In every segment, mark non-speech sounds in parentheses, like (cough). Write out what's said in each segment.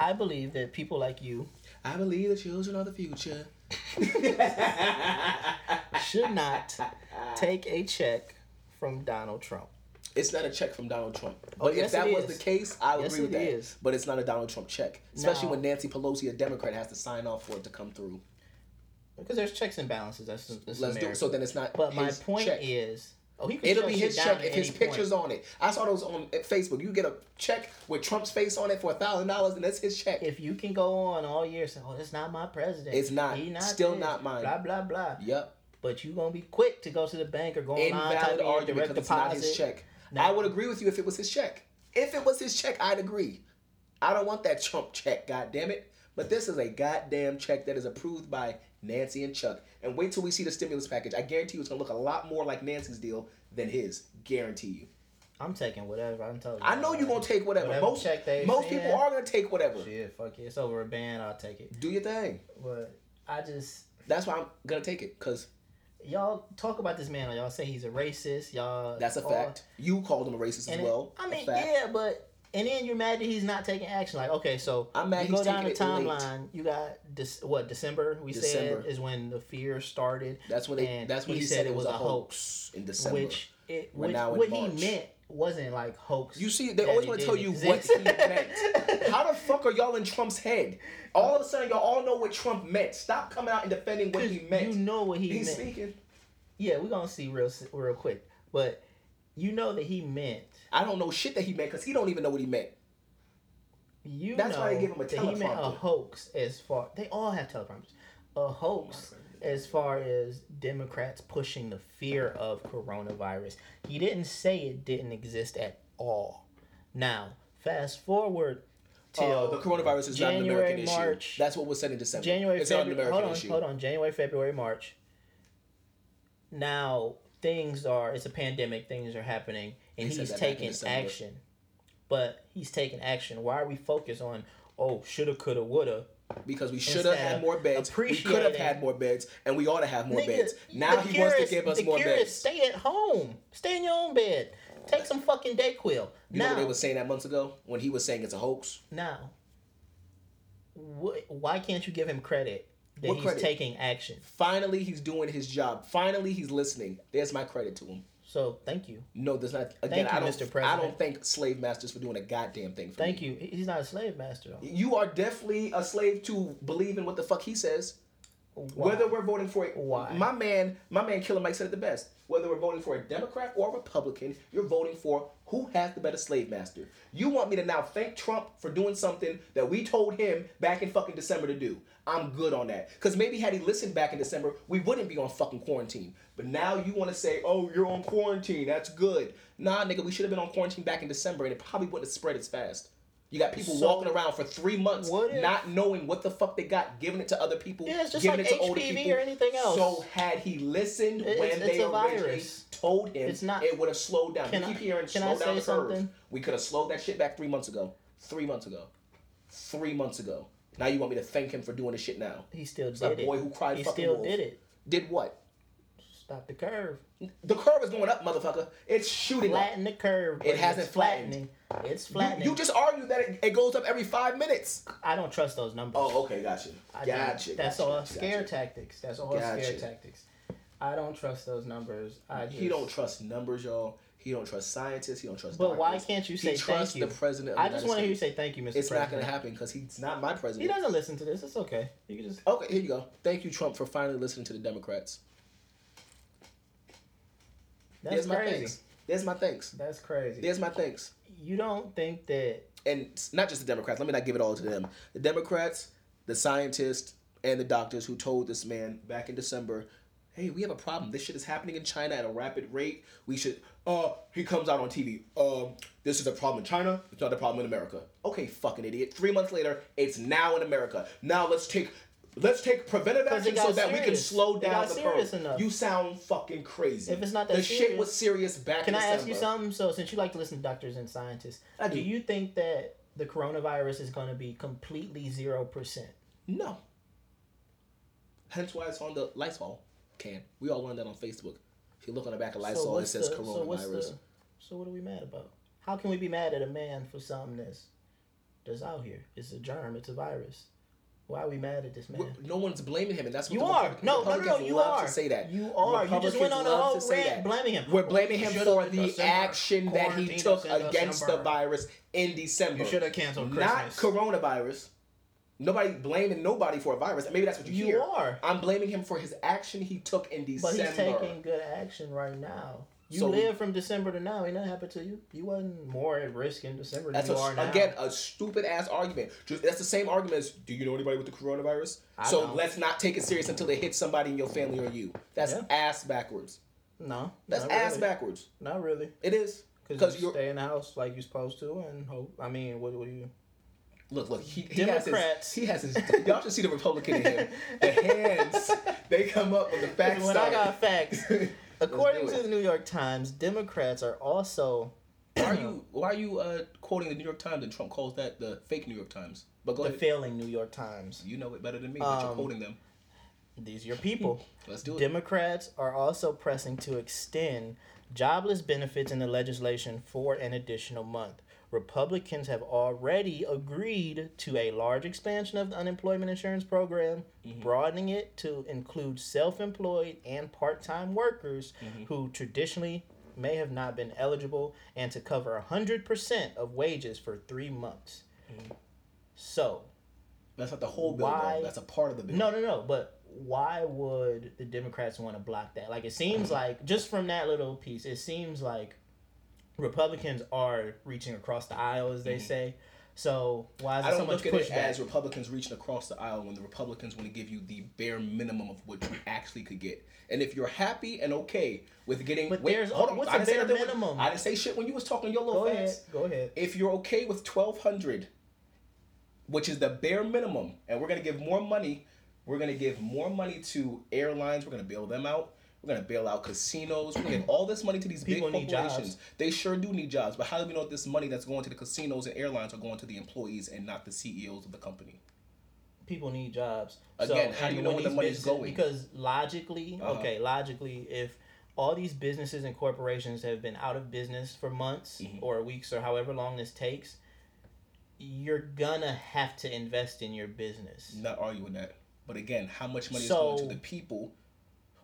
I believe that people like you I believe the children are the future. (laughs) should not take a check from Donald Trump. It's not a check from Donald Trump. Oh, But yes, if that was is. the case, I would Yes, agree with it that. is. But it's not a Donald Trump check, especially when Nancy Pelosi, a Democrat, has to sign off for it to come through. Because there's checks and balances. That's, that's Let's do it. So then it's not. But my point check. is, oh, he It'll be his check if his any picture's on it. I saw those on Facebook. You get a check with Trump's face on it for a thousand dollars, and that's his check. If you can go on all year saying, "Oh, that's not my president," It's not. He not Still this, not mine. Blah blah blah. Yep. But you gonna be quick to go to the bank or go online, Invalid in argument direct because it's deposit. not his check. No. I would agree with you if it was his check. If it was his check, I'd agree. I don't want that Trump check, God damn it. But this is a goddamn check that is approved by Nancy and Chuck. And wait till we see the stimulus package. I guarantee you it's gonna look a lot more like Nancy's deal than his. Guarantee you. I'm taking whatever. I'm telling you. I know you're gonna take whatever. Whatever most check they most people are gonna take whatever. Shit, fuck it. It's over a band. I'll take it. Do your thing. But I just That's why I'm gonna take it, cause y'all talk about this man. Y'all say he's a racist. Y'all. that's a all- fact. You called him a racist as it- well. I mean, yeah, but and then you're mad that he's not taking action. Like, okay, so I'm mad you go down the timeline. You got this. What December? We December. said is when the fear started. That's when they, that's when he, said, it was a hoax in December. Which it, which, now what March. he meant wasn't like hoax. You see, they always want to tell you what he meant. (laughs) How the fuck are y'all in Trump's head? All of a sudden, y'all all know what Trump meant. Stop coming out and defending what he meant. You know what he He's meant. speaking. Yeah, we're gonna see real real quick, but you know that he meant. I don't know shit that he meant because he don't even know what he meant. You That's know why they give him a that he meant a hoax as far. They all have teleprompters. A hoax as far as Democrats pushing the fear of coronavirus. He didn't say it didn't exist at all. Now, fast forward till Uh, the coronavirus is not an January, American March. issue. That's what was said in December. January, it's not an February. American Hold on, issue. hold on. January, February, March. Now things are. It's a pandemic. Things are happening, and He he's that back in taking action. But he's taking action. Why are we focused on? Oh, shoulda, coulda, woulda. Because we should have had more beds. We could have had more beds, and we ought to have more Nigga, beds. Now he cure wants to give us more beds. Stay at home. Stay in your own bed. Take some fucking Dayquil. You know what they were saying that months ago when he was saying it's a hoax? now, wh- why can't you give him credit that What he's credit? taking action? Finally, he's doing his job. Finally, he's listening. There's my credit to him. So thank you, No, there's not. Again, you, I don't. Mr. I don't thank slave masters for doing a goddamn thing for thank me. you. He's not a slave master. You are definitely a slave to believe in what the fuck he says. Why? Whether we're voting for it, Why? my man, my man Killer Mike said it the best. Whether we're voting for a Democrat or a Republican, you're voting for who has the better slave master. You want me to now thank Trump for doing something that we told him back in fucking December to do. I'm good on that. Because maybe had he listened back in December, we wouldn't be on fucking quarantine. But now you want to say, oh, you're on quarantine. That's good. Nah, nigga, we should have been on quarantine back in December and it probably wouldn't have spread as fast. You got people So, walking around for three months if- not knowing what the fuck they got, giving it to other people, Yeah, it's just giving like it to older HPV people. or anything else. So had he listened It's- when it's they originally told him, It's not- it would have slowed down. I- keep hearing slow down say the curve. something? We could have slowed that shit back three months ago. Three months ago. Three months ago. Now you want me to thank him for doing the shit now? He still did a it. boy who cried he fucking still wolf. did it. Did what? Stop the curve. The curve is going up, motherfucker. It's shooting up. Flatten the curve. It hasn't it's flattening. It's You, flattening. you just argued that it, it goes up every five minutes. I don't trust those numbers. Oh, okay, gotcha. I Gotcha. That's gotcha, all gotcha. scare tactics. That's all scare tactics. I don't trust those numbers. I just, He don't trust numbers, y'all. He don't trust scientists. He don't trust. But why can't you He say trusts thank you? the president. I just United want to hear you say thank you, Mr. It's not gonna happen because he's not my president. He doesn't listen to this. It's okay. You can just. Okay, here you go. Thank you, Trump, for finally listening to the Democrats. That's There's my crazy. thanks. There's my thanks. That's crazy. There's my thanks. you don't think that And not just the Democrats. Let me not give it all to them. The Democrats, the scientists, and the doctors who told this man back in December, "Hey, we have a problem. This shit is happening in China at a rapid rate. We should." Uh, he comes out on TV. Um, this is a problem in China. It's not a problem in America. Okay, fucking idiot. Three months later, it's now in America. Now let's take. Let's take preventive action so that we can slow down the serious curve. enough. You sound fucking crazy. If it's not that the shit was serious back Can I ask you something? So, since you like to listen to doctors and scientists, I do do. you think that the coronavirus is going to be completely zero percent? No. Hence why it's on the Lysol can. We all learned that on Facebook. If you look on the back of Lysol, it says So what's coronavirus. the? So what are we mad about? How can we be mad at a man for something that's that's out here. It's a germ. It's a virus. Why are we mad at this man? We're- No one's blaming him, and that's what You the are. Republicans- No, no, no, no. You love are. to say that. You are. You just went on a whole to say rant that. blaming him. We're blaming him for the December. action that he took us in against the virus in December. You should have canceled Not coronavirus. Nobody blaming nobody for a virus. Maybe that's what you, You hear. are. I'm blaming him for his action he took in December. But he's taking good action right now. You So- live from December to now. Ain't nothing happened to you. You wasn't more at risk in December That's than you a, are now. again a stupid ass argument. Just, that's the same argument as Do you know anybody with the coronavirus? I so don't. let's not take it serious until it hits somebody in your family or you. That's Yeah. ass backwards. no, That's ass really. backwards. Not really. It is Because you you're stay in the house like you're supposed to, and hope. I mean, what, what do you? Look, look, he, he Democrats- has his, he has his, y'all should see the Republican in him. The (laughs) hands, they come up with the facts. when I got facts, (laughs) according to it. the New York Times, Democrats are also. Why are you, why are you uh, quoting the New York Times and Trump calls that the fake New York Times? But go the ahead. failing New York Times. you know it better than me, but you're Um, quoting them. These are your people. (laughs) Let's do it. Democrats are also pressing to extend jobless benefits in the legislation for an additional month. Republicans have already agreed to a large expansion of the unemployment insurance program, mm-hmm. broadening it to include self employed and part time workers mm-hmm. who traditionally may have not been eligible, and to cover 100% of wages for three months. Mm-hmm. So, That's not the whole bill. Why- Though. That's a part of the bill. no, no, no. But why would the Democrats want to block that? Like, it seems like just from that little piece, it seems like Republicans are reaching across the aisle, as they say. So why is Mm-hmm. I don't so much look at it pushback? as Republicans reaching across the aisle when the Republicans want to give you the bare minimum of what you actually could get. And if you're happy and okay with getting, But wait, there's- hold on, what's I a didn't say bare nothing when- minimum? I didn't say shit when you was talking your little Go ahead. facts. Go ahead. If you're okay with twelve hundred, which is the bare minimum, and we're gonna give more money, we're gonna give more money to airlines. We're gonna bail them out. We're gonna bail out casinos. We're gonna give all this money to these People big corporations. jobs. They sure do need jobs, but how do we know this money that's going to the casinos and airlines are going to the employees and not the CEOs of the company? People need jobs. Again, how do you know where the money's going? Because logically, Uh-huh. okay, logically, if all these businesses and corporations have been out of business for months Mhm. or weeks or however long this takes, you're gonna have to invest in your business. Not arguing that. But again, how much money So- is going to the people?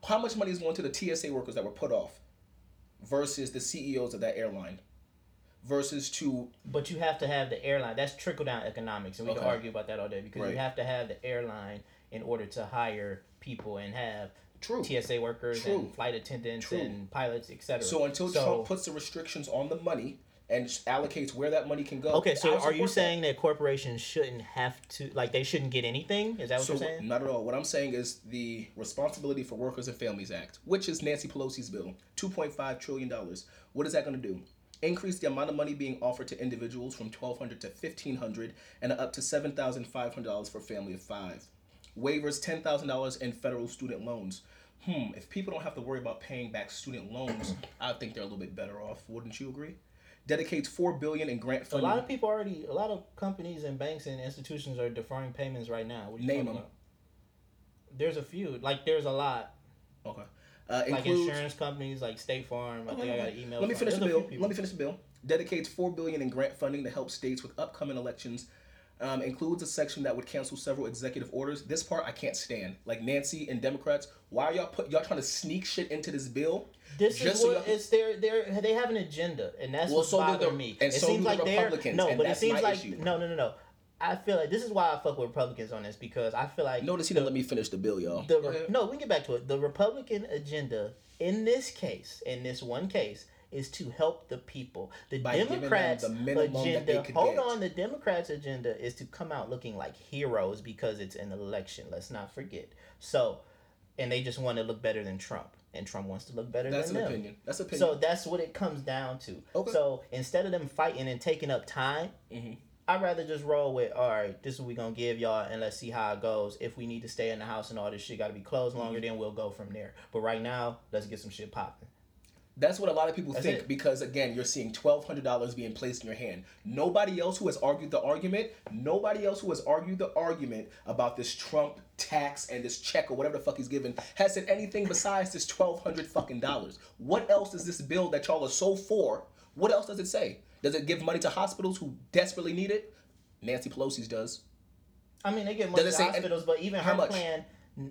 How much money is going to the TSA workers that were put off versus the CEOs of that airline? Versus to But you have to have the airline. That's trickle down economics, and we Okay. can argue about that all day because Right. you have to have the airline in order to hire people and have true. TSA workers True. and flight attendants True. and pilots, etc. So until So- Trump puts the restrictions on the money and allocates where that money can go. Okay, so are you support that. saying that corporations shouldn't have to like they shouldn't get anything? Is that what So you're saying? not at all. What I'm saying is the Responsibility for Workers and Families Act, which is Nancy Pelosi's bill, 2.5 trillion dollars. What is that going to do? Increase the amount of money being offered to individuals from 1200 to 1500 and up to $7,500 for a family of 5. Waivers $10,000 in federal student loans. Hmm, if people don't have to worry about paying back student loans, I think they're a little bit better off. Wouldn't you agree? Dedicates 4 billion in grant funding. A lot of people already, a lot of companies and banks and institutions are deferring payments right now. What you Name talking 'em. about? There's a few, like there's a lot, okay. Uh, like includes- insurance companies, like State Farm. I Okay, think I got an email. Let me finish the bill. Let me finish the bill. Dedicates four billion in grant funding to help states with upcoming elections. Um, includes a section that would cancel several executive orders. This part I can't stand. Like Nancy and Democrats, why are y'all put y'all trying to sneak shit into this bill? This Just is so what y'all- it's their their they have an agenda, and that's Well, what's so do bothering me. and it so seems do the like they're Republicans, no, and but it seems like issue. no, no, no, no. I feel like this is why I fuck with Republicans on this because I feel like Notice he didn't let me finish the bill, y'all. the Go no, we can get back to it. The Republican agenda in this case, in this one case, is to help the people. The By Democrats' the minimum that agenda. they could hold get. on, the Democrats' agenda is to come out looking like heroes because it's an election. Let's not forget. So, and they just want to look better than Trump, and Trump wants to look better That's than them. That's opinion. That's an So that's what it comes down to. Okay. So instead of them fighting and taking up time, Mhm. I'd rather just roll with, all right, this is what we gonna give y'all, and let's see how it goes. If we need to stay in the house and all this shit got to be closed Mm-hmm. longer, then we'll go from there. But right now, let's get some shit popping. That's what a lot of people That's think it. because again, you're seeing twelve hundred dollars being placed in your hand. Nobody else who has argued the argument, nobody else who has argued the argument about this Trump tax and this check or whatever the fuck he's given has said anything besides this twelve hundred fucking dollars. What else is this bill that y'all are so for? What else does it say? Does it give money to hospitals who desperately need it? Nancy Pelosi's does. I mean, they get money Does to hospitals, but even how her much? plan,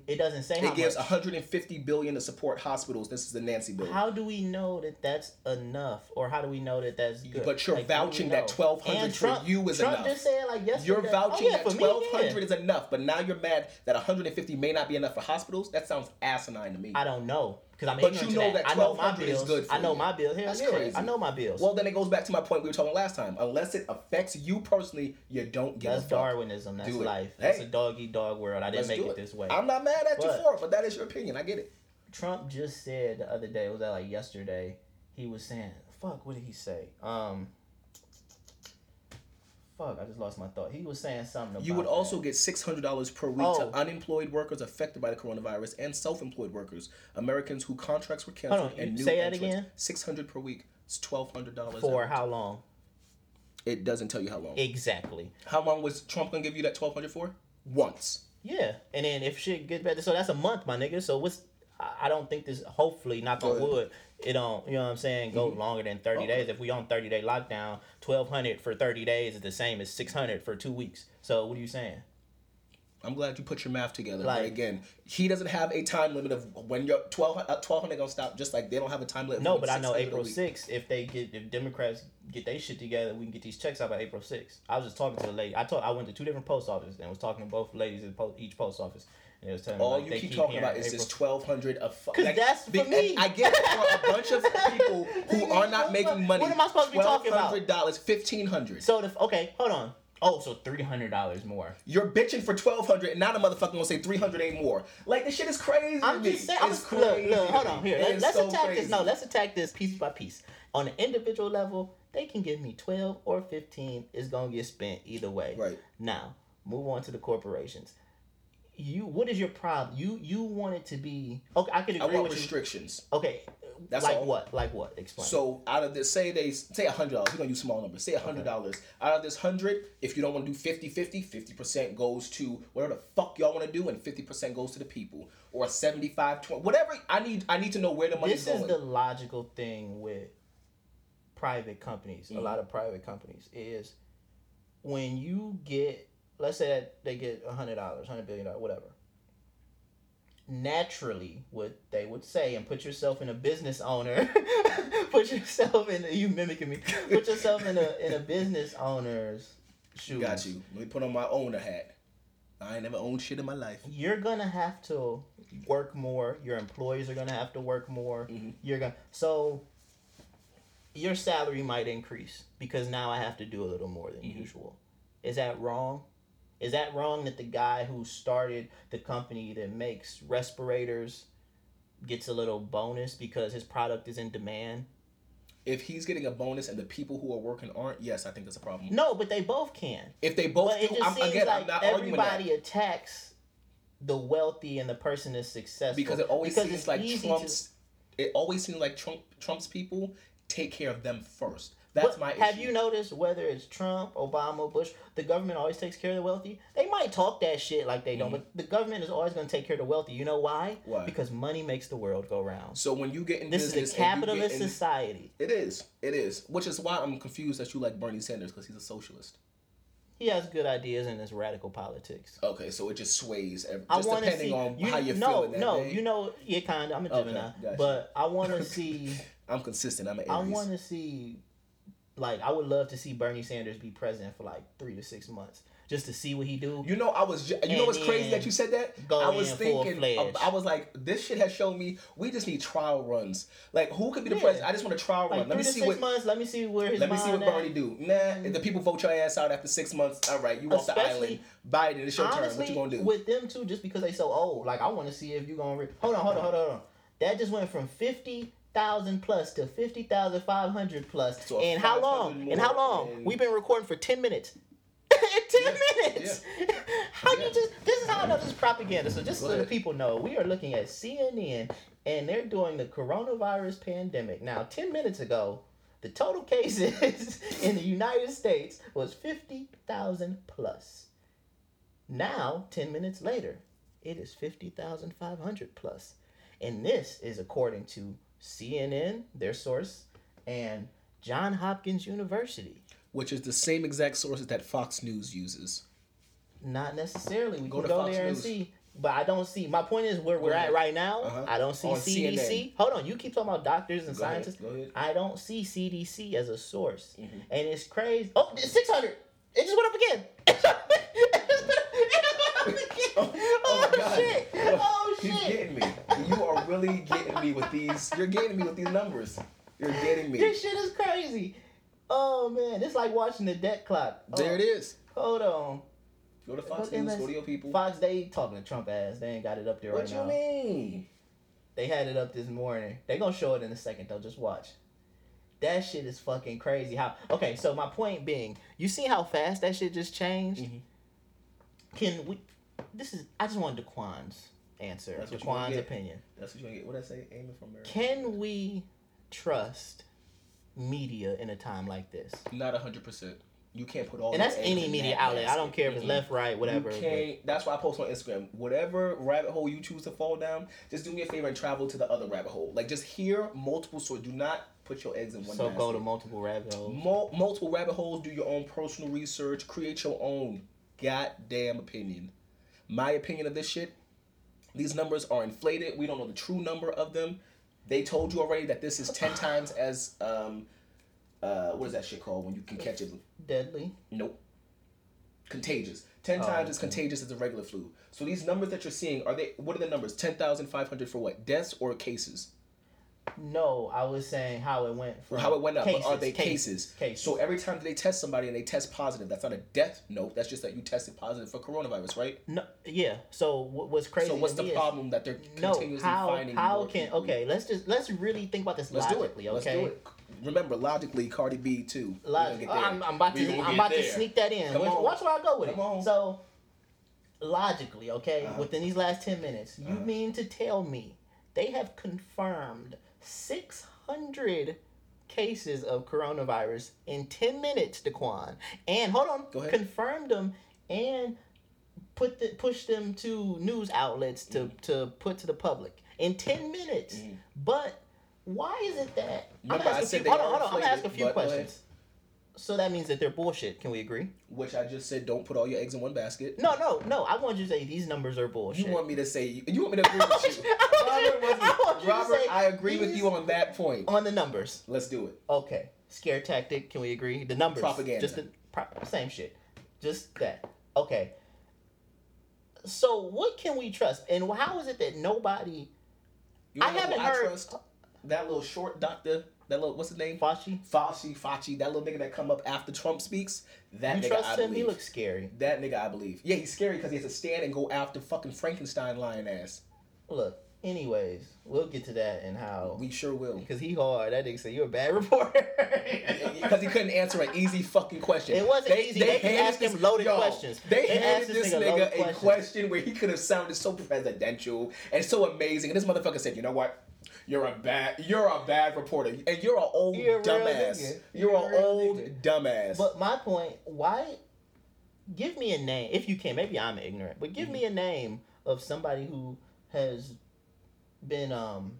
it doesn't say how It gives much. 150 billion to support hospitals. This is the Nancy bill. How do we know that that's enough, or how do we know that that's good? But you're Like, what do we vouching that 1200 And for you is Trump enough. just said like yesterday. You're oh, vouching oh, yeah, that for me, 1200 is enough, but now you're mad that 150 may not be enough for hospitals. That sounds asinine to me. I don't know because I'm But ignorant you know that I know my 1200 is good for I know you. my bills. Hell That's crazy. I know my bills. Well, then it goes back to my point we were talking last time. Unless it affects you personally, you don't give that's. Darwinism. That's Do it. life. Hey. That's a dog eat dog world. I didn't Let's make do it this way. I'm not mad at you for it, but that is your opinion. I get it. Trump just said the other day, was that like yesterday? He was saying, "Fuck, what did he say?" Um, fuck, I just lost my thought. He was saying something. About You would that. also get $600 per week Oh. to unemployed workers affected by the coronavirus and self-employed workers, Americans whose contracts were Hold canceled on, and new say that again? 600 per week. It's $1,200. for how long? It doesn't tell you how long. Exactly. How long was Trump gonna give you that 1200 for? Once. Yeah, and then if shit gets better, so that's a month, my nigga. So what's I don't think this. Hopefully, knock on. Mm-hmm. wood, it don't. You know what I'm saying? Go longer than thirty Okay. days. If we on thirty day lockdown, twelve hundred for thirty days is the same as six hundred for two weeks. So what are you saying? I'm glad you put your math together. Like- but again, he doesn't have a time limit of when your 12 uh, 1200 gonna stop. Just like they don't have a time limit. No, but I know April week. sixth. If they get if Democrats get their shit together, we can get these checks out by April sixth. I was just talking to the lady. I told I went to two different post offices and was talking to both ladies at each post office, it was telling me All like, you keep, talking about is April this 1200 a fu- 'Cause that's for and me. I get it for a bunch of (laughs) people who are not making money. What am I supposed to be talking about? $1,200, 1500 So the okay, hold on. Oh, so three hundred dollars more. You're bitching for 1200 and now the motherfucker gonna say 300 ain't more. Like, this shit is crazy. I'm just saying. I'm It's just, look, crazy look, to hold on here. Let, us so attack crazy. this. No, let's attack this piece by piece. On an individual level, they can give me twelve or fifteen. It's gonna get spent either way. Right. Now, move on to the corporations. You, what is your problem? You, you want it to be okay. I I agree want with you. restrictions. Okay, That's like all. what? Like what? Explain. So out of this, say they say a hundred dollars. We're gonna use small numbers. Say a hundred dollars. Out of this hundred, if you don't want to do 50-50, 50 percent goes to whatever the fuck y'all want to do, and fifty percent goes to the people, or 75 20 whatever. I need I need to know where the money. this is going. the logical thing with private companies Mm-hmm. a lot of private companies is when you get let's say that they get a hundred dollars hundred billion dollars whatever naturally what they would say and put yourself in a business owner (laughs) put yourself in you mimicking me put yourself in a in a business owner's shoes Got you. Let me put on my owner hat. I ain't never owned shit in my life. you're gonna have to work more your employees are gonna have to work more Mhm. you're gonna so your salary might increase because now i have to do a little more than Mhm. usual is that wrong is that wrong that the guy who started the company that makes respirators gets a little bonus because his product is in demand If he's getting a bonus and the people who are working aren't, yes, I think that's a problem. no but they both can If they both but it just I'm, seems again, I'm like not arguing that. everybody attacks the wealthy and the person that's successful because it always because seems like easy to- Trump's. It always seems like Trump Trump's people take care of them first. That's my issue. Have you noticed whether it's Trump, Obama, Bush, the government always takes care of the wealthy? They might talk that shit like they don't, but the government is always going to take care of the wealthy. You know why? Mm-hmm. Why? Because money makes the world go round. So when you get in This is a you capitalist in- society. It is. It is. Which is why I'm confused that you like Bernie Sanders because he's a socialist. He has good ideas in his radical politics. Okay, so it just sways every, I just to depending see. on you, how you're no, feeling that no, you know, yeah, kind of. I'm a Okay, Gemini, gotcha. but I want to (laughs) see. I'm consistent. I'm an I want to see. Like, I would love to see Bernie Sanders be president for like three to six months, just to see what he do. You know, I was. You know what's crazy that you said that? go I was thinking. Uh, full-fledged. I was like, this shit has shown me we just need trial runs. Like, who could be the Yeah. president? I just want a trial Like run. Let me see six what. months. Let me see where his Let me see what at. Bernie do. Nah, if the mm-hmm. people vote your ass out after six months, all right, you off the island. Biden, it's your turn. What you gonna do? with them too, just because they so old. Like I want to see if you gonna re- hold on, hold on, hold on, hold on. That just went from fifty thousand plus to fifty thousand five hundred plus. So and how long? And how long? in- We've been recording for ten minutes. (laughs) ten Yeah, minutes. (laughs) how Yeah. you just? This is how I know this is propaganda. So just Go so the people know, we are looking at CNN, and they're doing the coronavirus pandemic. Now, ten minutes ago. The total cases (laughs) in the United States was 50,000 plus. Now, 10 minutes later, it is 50,500 plus. And this is according to CNN, their source, and John Hopkins University. which is the same exact sources that Fox News uses. Not necessarily. We Go can to go Fox there and see. But I don't see. My point is where we're ahead. at right now. Uh-huh. I don't see On CDC. CNN. Hold on, you keep talking about doctors and Go ahead, scientists. go ahead. I don't see CDC as a source, Mm-hmm. and it's crazy. Oh, six hundred. It just went up again. (laughs) It just went up again. (laughs) Oh, my God. shit! Oh He's shit! getting me. You really getting me with these. You're getting me with these numbers. You're getting me. This shit is crazy. Oh man, it's like watching the debt clock. Oh, There it is. Hold on. Go to Fox Look, News. Go to your people. Fox, they talking to Trump ass. They ain't got it up there What right you now. mean? They had it up this morning. They gonna show it in a second though. Just watch. That shit is fucking crazy. How? Okay, so my point being, you see how fast that shit just changed. Mhm. Can we? This is. I just wanted want Daquan's answer. That's Daquan's opinion. That's what you gonna get. What I say? Aiming for America. Can we trust media in a time like this? Not hundred percent. You can't put all. And that's any media that outlet. I don't care if it's left, right, whatever. You can't. That's why I post on Instagram. Whatever rabbit hole you choose to fall down, just do me a favor and travel to the other rabbit hole. Like just hear multiple sources. Do not put your eggs in one. So basket. go to multiple rabbit holes. Mul- multiple rabbit holes. Do your own personal research. Create your own goddamn opinion. My opinion of this shit. These numbers are inflated. We don't know the true number of them. They told you already that this is ten (coughs) times as um, uh, what is that shit called when you can catch it? Deadly. Nope. Contagious. Ten Oh, times as contagious as the regular flu. So these numbers that you're seeing are they? What are the numbers? Ten thousand five hundred for what? Deaths or cases? No, I was saying how it went. From how it went up? but are they cases? cases? Cases. So every time they test somebody and they test positive, that's not a death note. That's just that you tested positive for coronavirus, right? No, yeah. So what, what's crazy? so what's to the me is- problem that they're No, continuously how finding? how more can people? okay? Let's just let's really think about this Let's do it. logically. Let's Okay. do it. Remember, logically, Cardi B too. We Log- get there. I'm, I'm about to I'm get about to sneak that in. Come watch, on. watch where I go with Come it. on. So logically, okay, Uh-huh. within these last ten minutes, you Uh-huh. mean to tell me they have confirmed six hundred cases of coronavirus in ten minutes, Daquan, and hold on, Go ahead. confirmed them and put the, push them to news outlets to Mm-hmm. to put to the public in ten minutes, Mhm. but. Why is it that? Remember, I asking said few- they hold on, are hold on. I'm gonna ask a few but go ahead. questions. So that means that they're bullshit. Can we agree? Which I just said, don't put all your eggs in one basket. No, no, no. I want you to say these numbers are bullshit. You want me to say you want me to agree (laughs) with you. I want you- Robert, I you Robert, say I agree with you on that point. on the numbers. Let's do it. Okay, scare tactic. Can we agree? The numbers. Propaganda. Just the pro- same shit. Just that. Okay. So what can we trust, and how is it that nobody You I know haven't who heard- trust? that little short doctor. That little what's his name? Fauci? Fauci, Fauci, that little nigga that come up after Trump speaks. That You nigga, trust I him? He looks scary. That nigga, I believe. Yeah, he's scary because he has to stand and go after fucking Frankenstein lion ass. Look. Anyways, we'll get to that and how. We sure will. Because he hard. That nigga said you're a bad reporter. (laughs) Because he couldn't answer an easy fucking question. It wasn't easy. They handed asked him loaded questions. They, They handed asked this this nigga nigga, a questions. question where he could have sounded so presidential and so amazing, and this motherfucker said, "You know what? You're a bad, you're a bad reporter, and you're an old You're dumbass. You're, You're an old nigga." dumbass." But my point, why? Give me a name if you can. Maybe I'm ignorant, but give me a name of somebody who has been um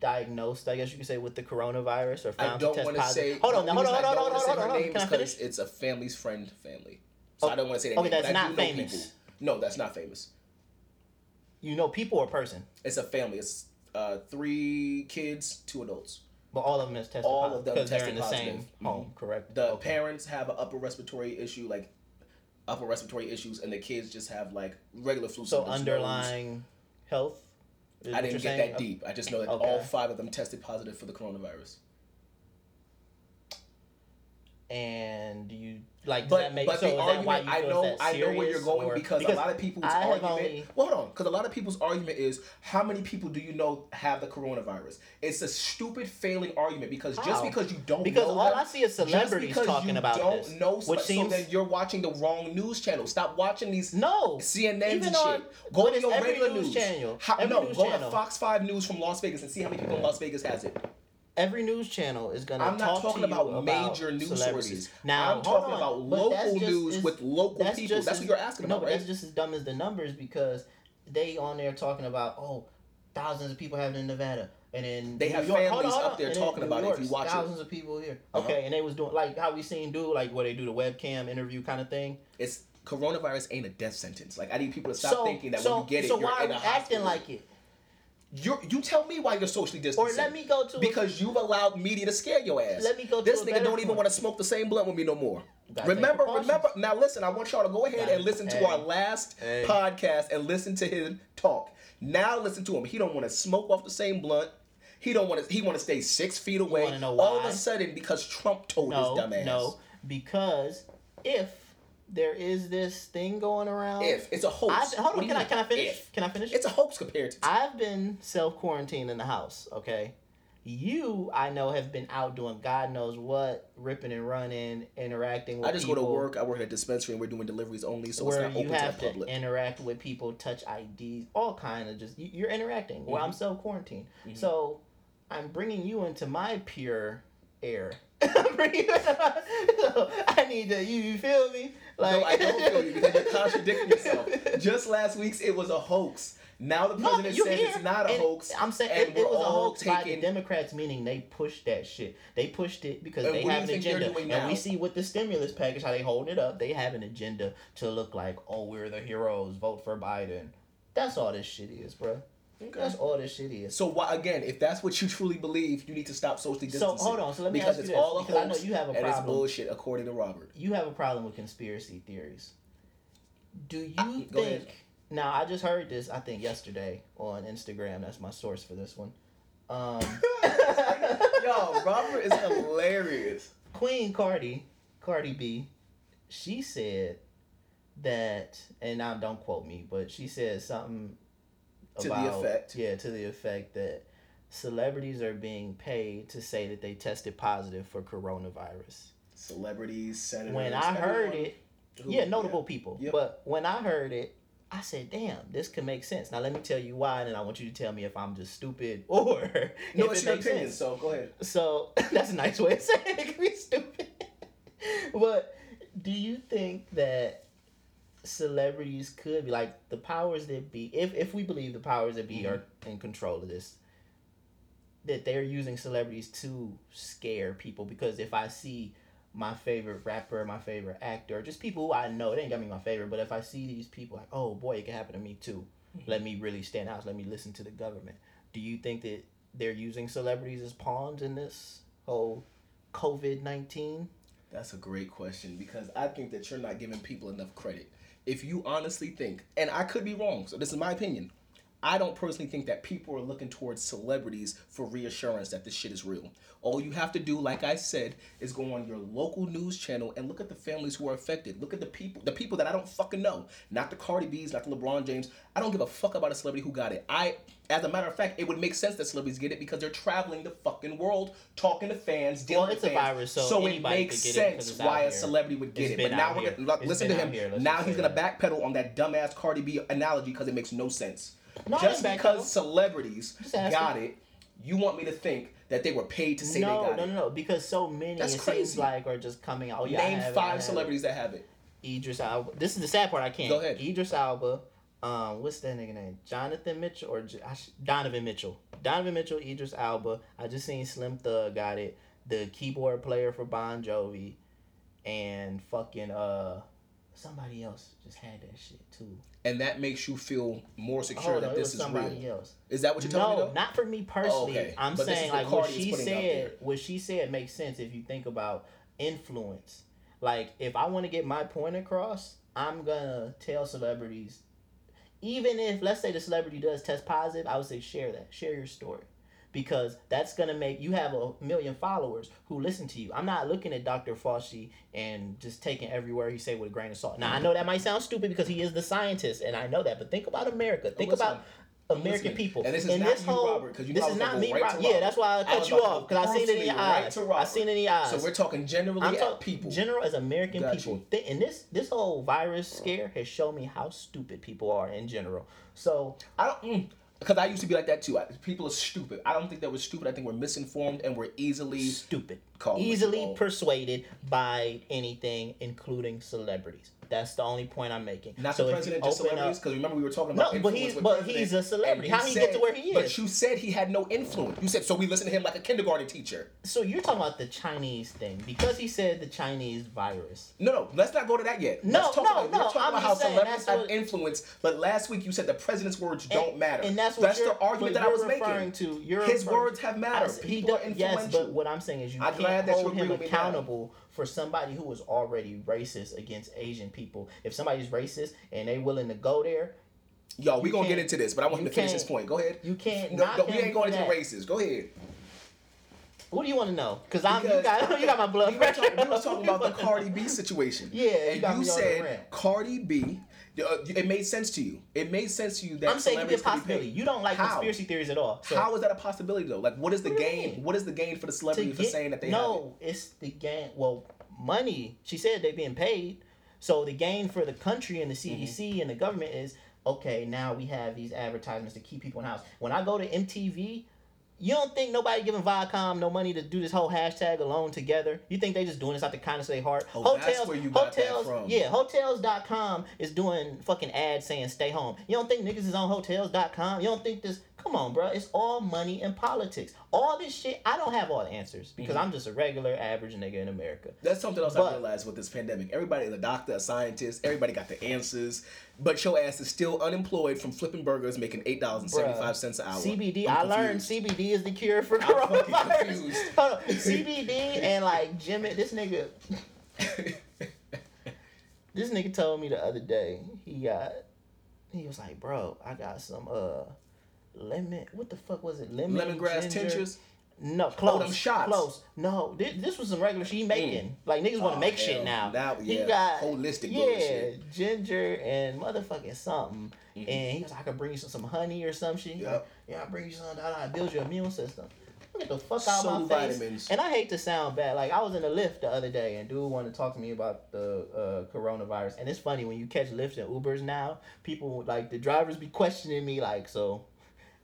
diagnosed. I guess you could say with the coronavirus or I don't want to positive. say. hold on, the hold on, hold on, hold on, hold on, hold on. Can I finish? It's a family's friend family, so Oh, I don't want to say that. okay, name, that's I not famous. people. No, that's not famous. You know, people or person, It's a family. It's uh, three kids, two adults. but all of them is tested. All positive of them because they're tested in the same positive. Mhm. home. Correct. The Okay. parents have an upper respiratory issue, like upper respiratory issues, and the kids just have like regular flu. So symptoms, underlying health. nose. I didn't get saying? that deep. I just know that Okay. all five of them tested positive for the coronavirus. And you like does But that make but so the that argument, you I know I know where you're going or- because, a lot of people's I argument. only- Well, hold on, because a lot of people's argument is how many people do you know have the coronavirus? It's a stupid failing argument because just because you don't Because know all them, I see is celebrities because talking about don't this, know, which so seems- then you're watching the wrong news channel. Stop watching these No. CNNs Even and on- shit. Go to your regular news news channel. How, no, news go channel. to Fox Five News from Las Vegas and see how many people in Las Vegas has it. Every news channel is gonna I'm not talk talking about about major news sources. Now I'm talking on, about local just news with local people. That's as- what you're asking no, about, but right? that's just as dumb as the numbers because they on there talking about oh thousands of people having in Nevada, And then They have York- hold families on, hold up there talking about it if York, you watch it. thousands of people here. Uh-huh. Okay, and they was doing like how we seen do like where they do the webcam interview kind of thing. It's coronavirus ain't a death sentence. Like I need people to stop so thinking that so, when you get it, so you're why are we acting hospital. like it? You're, you tell me why you're socially Or distancing. let me go to because you've allowed media to scare your ass. Let me go This nigga don't even point. want to smoke the same blunt with me no more. Remember, remember. Now listen, I want y'all to go ahead and listen to our last Hey. podcast and listen to him talk. Now listen to him. He don't want to smoke off the same blunt. He don't want to. He want to stay six feet away. All of a sudden, because Trump told no, his dumb ass. no, because if there is this thing going around, If it's a hoax. I, hold on, can I can I finish? if? Can I finish? It's a hoax compared to. I've been self quarantined in the house. Okay, you I know have been out doing God knows what, ripping and running, interacting with. I just go to work. I work at a dispensary, and we're doing deliveries only, so it's where not you open to have the to public. interact with people, touch IDs, all kind of just you- you're interacting. Well, I'm Mhm. self quarantined, Mhm. so I'm bringing you into my pure air. (laughs) I'm bringing you- so (laughs) I need to. You, you feel me? No, I don't feel you because you're contradicting yourself. (laughs) Just last week's, it was a hoax. Now the No, president you says hear? it's not a And hoax. I'm saying it, it was a hoax by the Democrats, meaning they pushed that shit. They pushed it because And they have an agenda, and we see with the stimulus package how they hold it up. They have an agenda to look like, oh, we're the heroes. Vote for Biden. That's all this shit is, bro. That's all this shit is. So why again? If that's what you truly believe, you need to stop socially distancing. So, distancing. hold on, so let me because ask you it's this, all a because I know hoax you have a and it's bullshit, according to Robert. You have a problem with conspiracy theories. Do you I- go think? ahead. Now, I just heard this. I think yesterday on Instagram. That's my source for this one. Um, (laughs) Yo, Robert is hilarious. Queen Cardi, Cardi B, she said that, and now don't quote me, but she said something To the effect. yeah, to the effect that celebrities are being paid to say that they tested positive for coronavirus. Celebrities, senators. When I heard everyone it, yeah, notable people. Yep. But when I heard it, I said, "Damn, this could make sense." Now let me tell you why, and then I want you to tell me if I'm just stupid (laughs) or No, if it's it your makes opinion. sense. So go ahead. So (laughs) that's a nice way of (laughs) saying it. It could be stupid. but do you think that celebrities could be like the powers that be? If if we believe the powers that be mm-hmm. are in control of this, that they're using celebrities to scare people? Because if I see my favorite rapper, my favorite actor, just people who I know, it ain't got me my favorite. But if I see these people, like, oh boy, it can happen to me too. Mm-hmm. Let me really stand out. Let me listen to the government. Do you think that they're using celebrities as pawns in this whole COVID nineteen? That's a great question because I think that you're not giving people enough credit. If you honestly think, and I could be wrong, so this is my opinion. I don't personally think that people are looking towards celebrities for reassurance that this shit is real. All you have to do, like I said, is go on your local news channel and look at the families who are affected. Look at the people, the people that I don't fucking know. Not the Cardi B's, not the LeBron James. I don't give a fuck about a celebrity who got it. I, as a matter of fact, it would make sense that celebrities get it because they're traveling the fucking world, talking to fans, dealing Well, with it's a fans. virus, so so it makes it sense it's why a celebrity would get It's it. But now we're gonna look, listen to him. Now he's gonna backpedal on that dumbass Cardi B analogy because it makes no sense. No, Just because celebrities Just got it, you want me to think that they were paid to say no, they got no, it? no, no, no, because so many That's it seems like are just coming out. Oh, yeah, Name have it, I five it. celebrities that have it. Idris Elba. This is the sad part. I can't. Go ahead. Idris Elba. Um, what's that nigga name? Jonathan Mitchell or J- Donovan Mitchell? Donovan Mitchell, Idris Elba. I just seen Slim Thug got it. The keyboard player for Bon Jovi, and fucking uh, somebody else just had that shit too. And that makes you feel more secure on, that it this is real. else. Is that what you're telling no, me though? not for me oh, personally. okay. I'm But saying like what she putting out there. said. What she said makes sense if you think about influence. Like if I want to get my point across, I'm gonna tell celebrities. Even if let's say the celebrity does test positive, I would say share that, share your story, because that's gonna make you have a million followers who listen to you. I'm not looking at Dr. Fauci and just taking every word he say with a grain of salt. Now I know that might sound stupid because he is the scientist, and I know that. But think about America. Think about American people. And this is In not this you, whole, Robert, you this is not me. right Rob- to yeah, that's why I I cut was you off because I seen it in your right eyes. I seen it in your eyes. So we're talking generally I'm at people. general as American Got people. you. And this this whole virus scare has shown me how stupid people are in general. So I don't. Mm, because I used to be like that too. I, people are stupid. I don't think that we're stupid. I think we're misinformed and we're easily stupid, easily persuaded by anything, including celebrities. That's the only point I'm making. Not so the president, just celebrities. Because remember we were talking about No, but influence he's- but he's a celebrity. and How you he get to where he is? But you said he had no influence. You said so. We listen to him like a kindergarten teacher. So you're talking about the Chinese thing because he said the Chinese virus. No, no, let's not go to that yet. No, let's talk no, about, no, We're talking I'm about how saying, celebrities have what- influence. But last week you said the president's words don't matter. And that's what that's the argument that I was referring making. to. His words have I matter. he People are yes, but what I'm saying is you can't glad that you hold him with me now. accountable for somebody who was already racist against Asian people. If somebody's racist and they willing to go there, Yo, we gonna get into this, but I want him to finish his point. Go ahead. you can't No, no, we ain't going into the races. Go ahead. What do you want to know? Because I'm you Because got (laughs) you got my blood we were talking, we was talking you about the (laughs) Cardi? B situation. Yeah, you and you the said. Cardi B. uh, It made sense to you. It made sense to you that I'm saying it could be a possibility. You don't like How? conspiracy theories at all. So How is that a possibility though? Like, what is the What gain? What is the gain for the celebrity for saying that they have it? no, it's the gain. Well, money. She said they're being paid. So the gain for the country and the CDC Mm-hmm. and the government is okay. Now we have these advertisements to keep people in house. When I go to MTV. You don't think nobody giving Viacom no money to do this whole hashtag alone together? You think they just doing this out the kindness of their heart? Oh, that's where you got that hotels, from. yeah, hotels.com is doing fucking ads saying stay home. You don't think niggas is on hotels.com? You don't think this come on, bro. It's all money and politics. All this shit, I don't have all the answers because Mm-hmm. I'm just a regular average nigga in America. That's something else But- I realized with this pandemic. Everybody is a doctor, a scientist. Everybody got the answers, but your ass is still unemployed from flipping burgers, making eight dollars and seventy five cents an hour. CBD, I'm learned. CBD is the cure for coronavirus. confused. Hold on. CBD and like Jimmy, this nigga, (laughs) this nigga told me the other day he got, he was like, bro, I got some uh lemon. What the fuck was it? Lemon Lemongrass ginger? tinctures. No, close. them shots. Close. No, this, this was some regular shit he making. Like niggas want to Oh, make hell. shit now. Now, he yeah, got holistic yeah, ginger and motherfucking something. And he was like, I could bring you some, some honey or some shit. He Yep. like, yeah, I bring you some. Da, da, build your immune system. Get the fuck out So of my face. vitamins. And I hate to sound bad. Like I was in a Lyft the other day, and dude wanted to talk to me about the uh, coronavirus. And it's funny when you catch Lyfts and Ubers now, people like the drivers be questioning me like, so.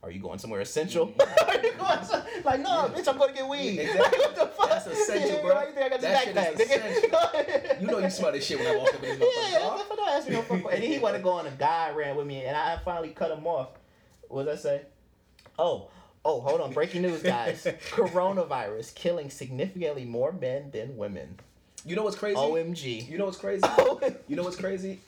Are you going somewhere essential? (laughs) Are you going some- like, no, Yeah. bitch, I'm going to get weed. Exactly. (laughs) Like, what the fuck? That's essential, (laughs) bro. Why you think I got That this shit is backpack? You know you smell this shit when I walk up in this Yeah, car. that's what I asked me no fuck- And then he wanted to go on a guy ran with me, and I finally cut him off. What did I say? Oh, oh, hold on. Breaking news, guys. Coronavirus killing significantly more men than women. You know what's crazy? OMG. You know what's crazy? You know what's crazy?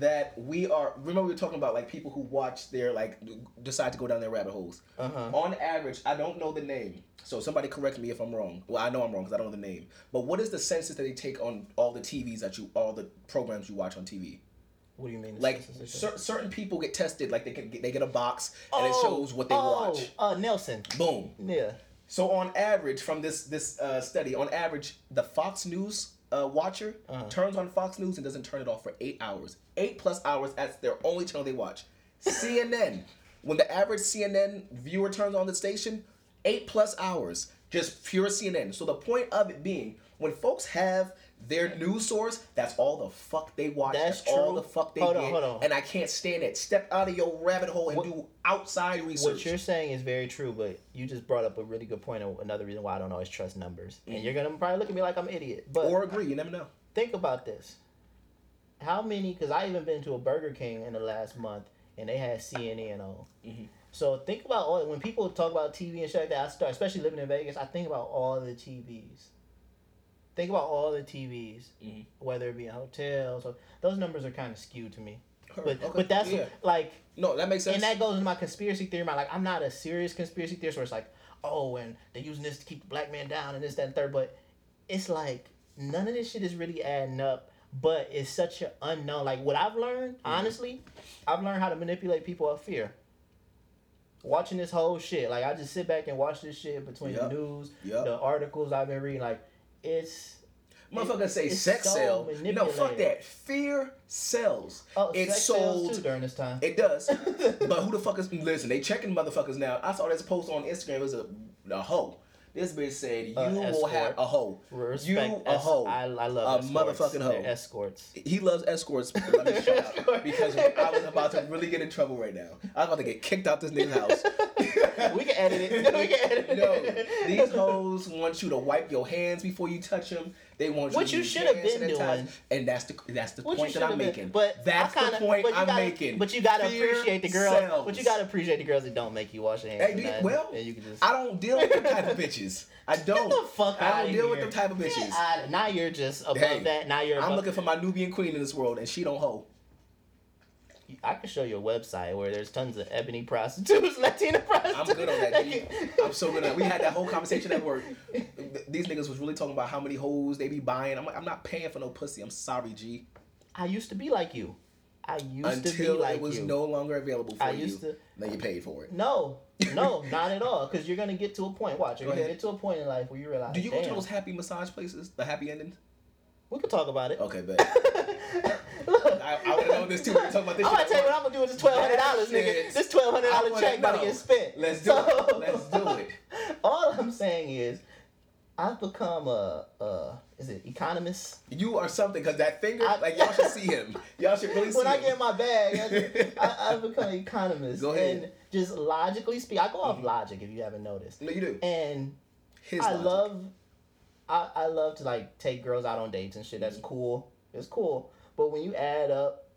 That we are. Remember we were talking about like people who watch their like decide to go down their rabbit holes. Uh-huh. On average, I don't know the name, so somebody correct me if I'm wrong. Well, I know I'm wrong because I don't know the name. But what is the census that they take on all the TVs that you, all the programs you watch on TV? What do you mean? Like cer- certain people get tested, like they can get, they get a box and it Oh, shows what they oh, watch. Uh, Nielsen. Boom. Yeah. So on average, from this this uh, study, on average, the Fox News uh, watcher Uh-huh. turns on Fox News and doesn't turn it off for eight hours. Eight plus hours. That's their only channel they watch. CNN. When the average CNN viewer turns on the station, eight plus hours, just pure CNN. So the point of it being, when folks have their news source, that's all the fuck they watch. That's That's, all the fuck they Hold on, get. hold on. And I can't stand it. Step out of your rabbit hole and What- do outside research. What you're saying is very true, but you just brought up a really good point. of Another reason why I don't always trust numbers, and you're gonna probably look at me like I'm an idiot. But or agree, you never know. think about this. How many? Because I even been to a Burger King in the last month, and they had CNN on. Mhm. So think about all when people talk about TV and shit like that. I start, especially living in Vegas. I think about all the TVs. Think about all the TVs, Mhm. whether it be in hotels. Or, those numbers are kind of skewed to me. But Okay, but that's yeah. like No, that makes sense. and that goes into my conspiracy theory. My like, I'm not a serious conspiracy theorist where it's like, oh, and they're using this to keep the black man down and this, that, and third. But it's like none of this shit is really adding up. But it's such an unknown. Like what I've learned, Mm-hmm. honestly, I've learned how to manipulate people of fear. Watching this whole shit, like I just sit back and watch this shit between Yup. the news, Yup. the articles I've been reading. Like it's Motherfucker say it's sex so sell. No, fuck that. Fear sells. oh, it's sex sells sold. too during this time. It does. (laughs) but who the fuck is listen? They checking motherfuckers now. I saw this post on Instagram. It was a a hoe. This bitch said, "You Uh, will have a hoe. Respect, You a es- hoe. I, I love A escorts. motherfucking hoe. They're escorts. He loves escorts. Let me (laughs) shut up because I was about to really get in trouble right now. I was about to get kicked out this nigga's house. (laughs) we can edit it. (laughs) We can edit it. No, these hoes want you to wipe your hands before you touch them. They want What you should have been doing. and that's the that's the What point that I'm been- making. But that's kinda, the point but I'm gotta, making. But you gotta Fear appreciate the girls. sells. But you gotta appreciate the girls that don't make you wash your hands. Hey, you- well, and you can just I don't deal with them type of bitches. I don't. Get the fuck I don't deal with here. them type of Get bitches. outta- now you're just above Hey, that. Now you're. Above, I'm looking for my Nubian queen in this world, and she don't hold. I can show you a website where there's tons of ebony prostitutes, (laughs) Latina prostitutes. I'm good on that. Can- I'm so good at that. We had that whole conversation at work. These niggas was really talking about how many hoes they be buying. I'm like, I'm not paying for no pussy. I'm sorry, G. I used to be like you. I used to be Until like it was you. no longer available for I you. used to- Then you paid for it. No, no, (laughs) not at all. Because you're gonna get to a point. Watch, you're Go gonna ahead. get to a point in life where you realize. Do you go to those happy massage places? The happy endings? We could talk about it. Okay, bet. (laughs) (laughs) Look, I, I would have known this too. when you talking about this I'm gonna tell you what I'm gonna do with this twelve hundred dollars, nigga. This twelve hundred dollar check about to get spent. Let's do it. (laughs) Let's do it. (laughs) All I'm saying is, I've become a, a is it economist? You are something because that finger, I- like y'all should see him. Y'all should really see When I get in my bag, I, I, I've become an economist. Go ahead. Mm-hmm. And just logically speak, I go off logic if you haven't noticed. no, you do. And His I logic. love, I, I love to like take girls out on dates and shit. That's Mm-hmm. cool. It's cool. But when you add up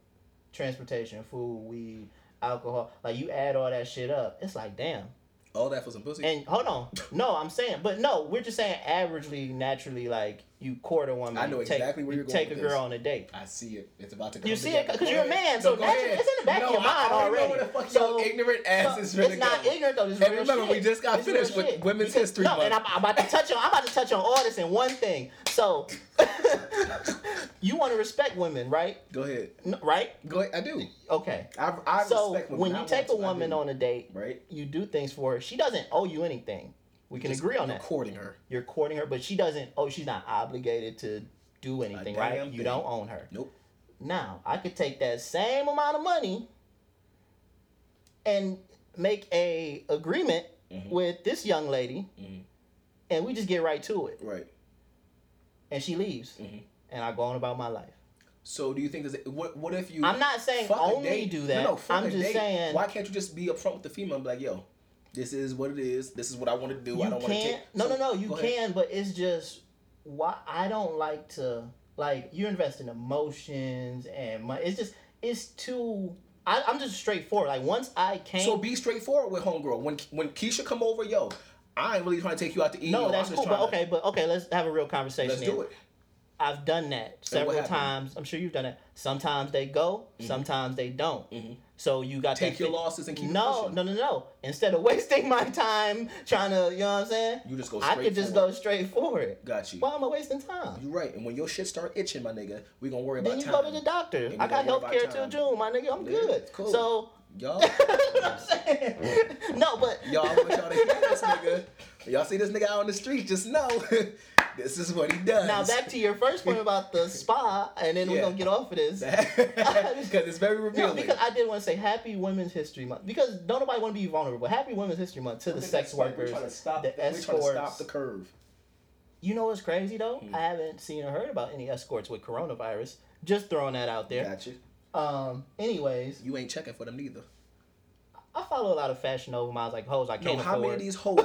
transportation, food, weed, alcohol, like you add all that shit up, it's like damn. all that for some pussy. And hold on, no, I'm saying, but no, we're just saying averagely, naturally, like you court a woman. I know you take, exactly where you you're going to take a girl this. on a date. I see it. It's about to come You see it because you're a man, so naturally, it's in the back no, of your mind already already. know where the fuck So- ignorant ass So, is finna it's not go. ignorant though. This is And remember, shit. we just got finished with shit. Women's Because- History No, Month. and I'm, I'm about to touch on. I'm about to touch on all this in one thing. So, (laughs) you want to respect women, right? Go ahead. N- Right? Go ahead. I do. Okay. I, I so respect women. when I you take a want to. I woman on a date, right, you do things for her. She doesn't owe you anything. We can Just- agree on you're that. Courting her. You're courting her, but she doesn't. Oh, she's not obligated to do anything, right? You don't own her. Nope. Now, I could take that same amount of money and make a agreement Mhm. with this young lady, Mhm. and we just get right to it. Right. And she leaves, Mhm. and I go on about my life. So do you think there's what? What if you? I'm not saying only do that. No, no, I'm just date. saying Why can't you just be upfront with the female and be like, yo, this is what it is. This is what I want to do. you I don't want to take. No, so- no, no. You can, but it's just why I don't like to like you invest in emotions and my. It's just it's too. I, I'm just straightforward. Like once I came. So be straightforward with homegirl. When when Keisha come over, yo, I ain't really trying to take you out to eat. no, that's cool. But okay, but okay. Let's have a real conversation. Let's here. do it. I've done that several times. I'm sure you've done it. Sometimes they go, mm-hmm. sometimes they don't. Mm-hmm. So you got. Take your fi- losses and keep it No, pushing. no, no, no. Instead of (laughs) wasting my time trying to, you know what I'm saying? You just go I could just go straight forward. Got you. Why am I wasting time? You're right. And when your shit start itching, my nigga, we gonna worry Then about you time. go to the doctor. I got health care till. June, my nigga. I'm good. cool. So, Y'all, (laughs) you know what I'm saying? (laughs) no, but y'all I want y'all to hear this nigga. Y'all see this nigga out on the street, just know this is what he does. now back to your first point about the spa, and then we're gonna get off of this. (laughs) because it's very revealing. (laughs) No, revealing. because I did want to say Happy Women's History Month because don't nobody want to be vulnerable. Happy Women's History Month to the sex workers, We're to stop. the we're trying to stop the curve. You know what's crazy though? Hmm. I haven't seen or heard about any escorts with coronavirus. Just throwing that out there. Got you. Um. Anyways, You ain't checking for them neither. I follow a lot of Fashion Nova models like hoes I No, can't how many of these hoes?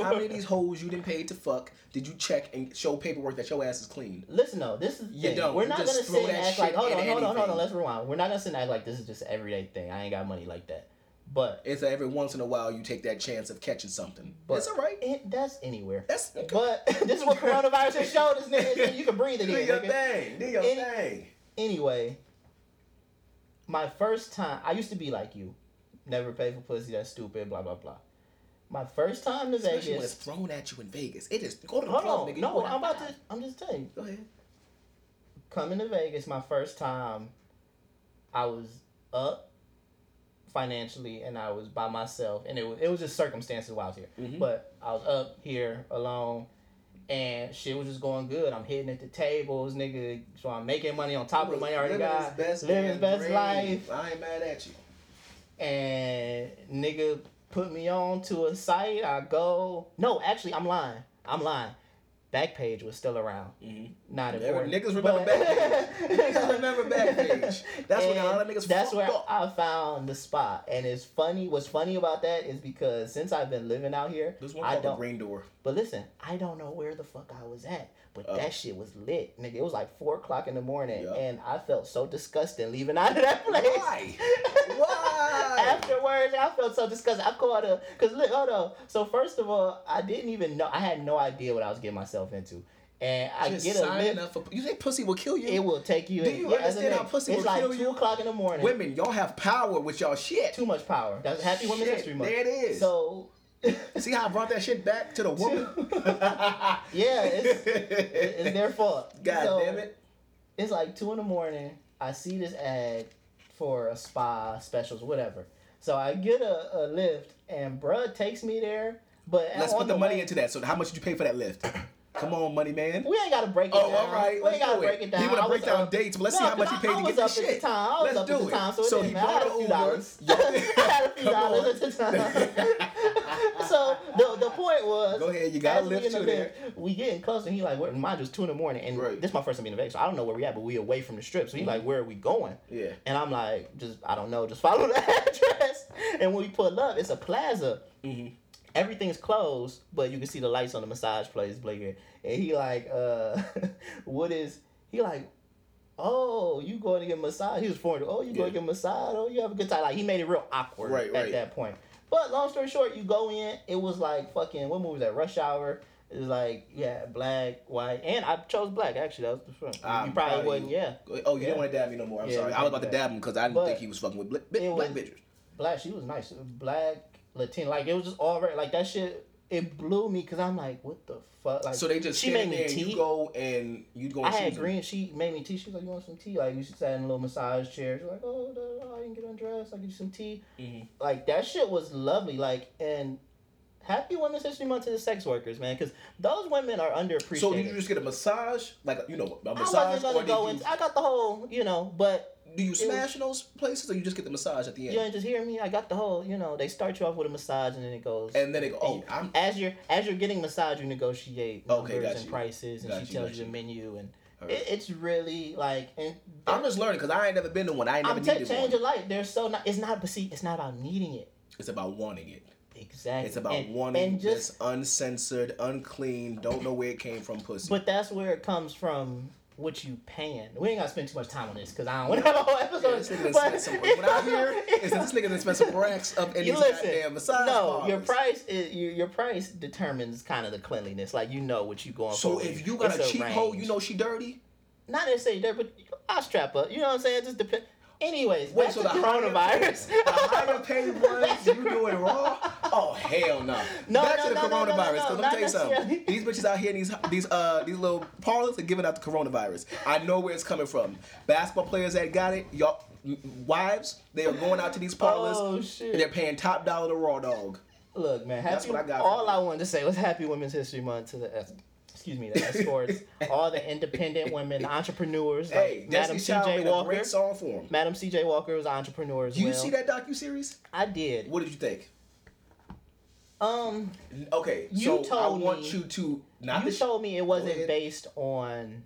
how many of these (laughs) hoes you didn't pay to fuck? Did you check and show paperwork that your ass is clean? Listen though, this is the You thing. don't. We're You not gonna sit and act like shit hold on, hold on, hold on. Let's rewind. We're not gonna sit and act like this is just an everyday thing. I ain't got money like that. But It's every once in a while you take that chance of catching something. But- It's all right. it, that's anywhere. That's But (laughs) this is what coronavirus has showed us, nigga. You can breathe it do (laughs) your nigga. thing. Do your Any- thing. Anyway, my first time, I used to be like you. Never pay for pussy, that's stupid, blah, blah, blah. My first time to Especially when it's thrown at you in Vegas. It is go to the Hold club, on. nigga. No, I'm about to, I'm just telling you. Go ahead. Coming to Vegas, my first time, I was up financially and I was by myself. And it was, it was just circumstances while I was here. Mhm. But I was up here alone. And shit was just going good. I'm hitting at the tables, nigga. So I'm making money on top of the money I already Living got. his best, living his best life. I ain't mad at you. And nigga put me on to a site. I go. No, actually, I'm lying. I'm lying. Backpage was still around. Mhm. Not important. niggas remember but- (laughs) Backpage. (laughs) Niggas remember Backpage. That's when a lot of niggas That's where up. I found the spot, and it's funny. What's funny about that is because since I've been living out here, This one I don't. Green Door. But listen, I don't know where the fuck I was at, but Oh. that shit was lit, nigga. It was like four o'clock in the morning, Yup. and I felt so disgusting leaving out of that place. (laughs) Why? Why? Afterwards, I felt so disgusted. I called her because look, hold on. So first of all, I didn't even know. I had no idea what I was getting myself into, and I Just get a signing lift. up for you think pussy will kill you? It will take you. Do you yeah, as a understand how pussy It's will like kill two o'clock in the morning. Women, y'all have power with y'all shit. Too much power. That's Happy Women's History Month. There it is. So, (laughs) See how I brought that shit back to the woman? (laughs) yeah, it's, it's their fault. (laughs) God So, damn it. It's like two in the morning. I see this ad for a spa specials, whatever. So I get a, a Lyft, and bruh takes me there. But Let's put the money way- into that. So how much did you pay for that Lyft? (coughs) Come on, money man. We ain't gotta break it Oh, down. all right. We Let's ain't gotta break it. down. He wanna break down up- dates, but let's No, see how much 'cause he paid I to get this shit. The. I Let's do it. time, so, So he. I bought an a few Uber. dollars. (laughs) (laughs) I had a few dollars at the time. (laughs) (laughs) so the the point was. Go ahead, you got as a we Lyft in the you there. We getting close, and he like, we're, mind you, it's two in the morning, and Right. this is my first time being in Vegas, so I don't know where we at, but we away from the strip. So he like, where are we going? Yeah. And I'm like, just I don't know, just follow (laughs) the address. And when we pull up, it's a plaza. Mhm. Everything's closed, but you can see the lights on the massage place blinking. And he like, uh, (laughs) what is he like? Oh, you going to get massage? He was foreign. Oh, you going to get massage? Oh, you have a good time. Like he made it real awkward Right, at right. that point. But long story short, you go in. It was like fucking what movie was that? Rush Hour. It was like yeah, black, white, and I chose black. Actually, that was the front. You probably of wasn't. Yeah, Oh, you Yeah. didn't want to dab me no more. I'm Yeah, sorry. I was about to dab him because I didn't But think he was fucking with bl- black was- bitches. black. She was nice. Black, Latina. Like it was just all right. Like that shit. It blew me because I'm like, what the fuck? Like So they just she made me tea. you go and you go I and had green. She made me tea. She was like, "You want some tea?" Like we sat in a little massage chair. She's like, "Oh, I didn't get undressed. I will get you some tea." Mhm. Like that shit was lovely. Like and happy Women's History Month to the sex workers, man, because those women are underappreciated. So did you just get a massage, like you know, a I massage, wasn't gonna go you. I got the whole, you know, but do you smash in those places, or you just get the massage at the end? Yeah, just hear me. I got the whole, you know, they start you off with a massage and then it goes. And then they go, oh, I'm as you're as you're getting massage, you negotiate numbers Okay, and you. prices, and Got she you, tells you the menu, and Alright. it, it's really like. And I'm just learning because I ain't never been to one. I ain't never I'm needed change one. your life. They're so not. It's not. But see, it's not about needing it. It's about wanting it. Exactly. It's about and, wanting and just. this uncensored, unclean, don't know where it came from pussy. But that's where it comes from. What you paying? We ain't gotta spend too much time on this because I don't want to have a whole yeah, episode. this nigga but- some. What I hear is that this nigga done spent some racks up in these listen, goddamn massage no, your price is your, your price determines kind of the cleanliness. Like you know what you going So for. if you got It's a cheap hoe, you know she dirty. not necessarily there, but I'll strap up. You know what I'm saying? It just depends. Anyways, Wait, so the coronavirus. The higher paid ones, (laughs) you doing raw? Oh hell no! No, Back no, to the no, coronavirus. Cause let me tell you something. These bitches out here, these these uh these little parlors are giving out the coronavirus. I know where it's coming from. Basketball players that got it, y'all wives, they are going out to these parlors Oh shit! and they're paying top dollar to raw dog. Look, man. Happy, That's what I got All. I wanted to say was Happy Women's History Month to the es- excuse me the escorts, (laughs) all the independent women, entrepreneurs. Hey, like Madam C.J. Walker. great song for him. Madam C.J. Walker was an entrepreneur as you well. see that docu series? I did. What did you think? Um, Okay, You so I told want me- you to not you told me it wasn't based on,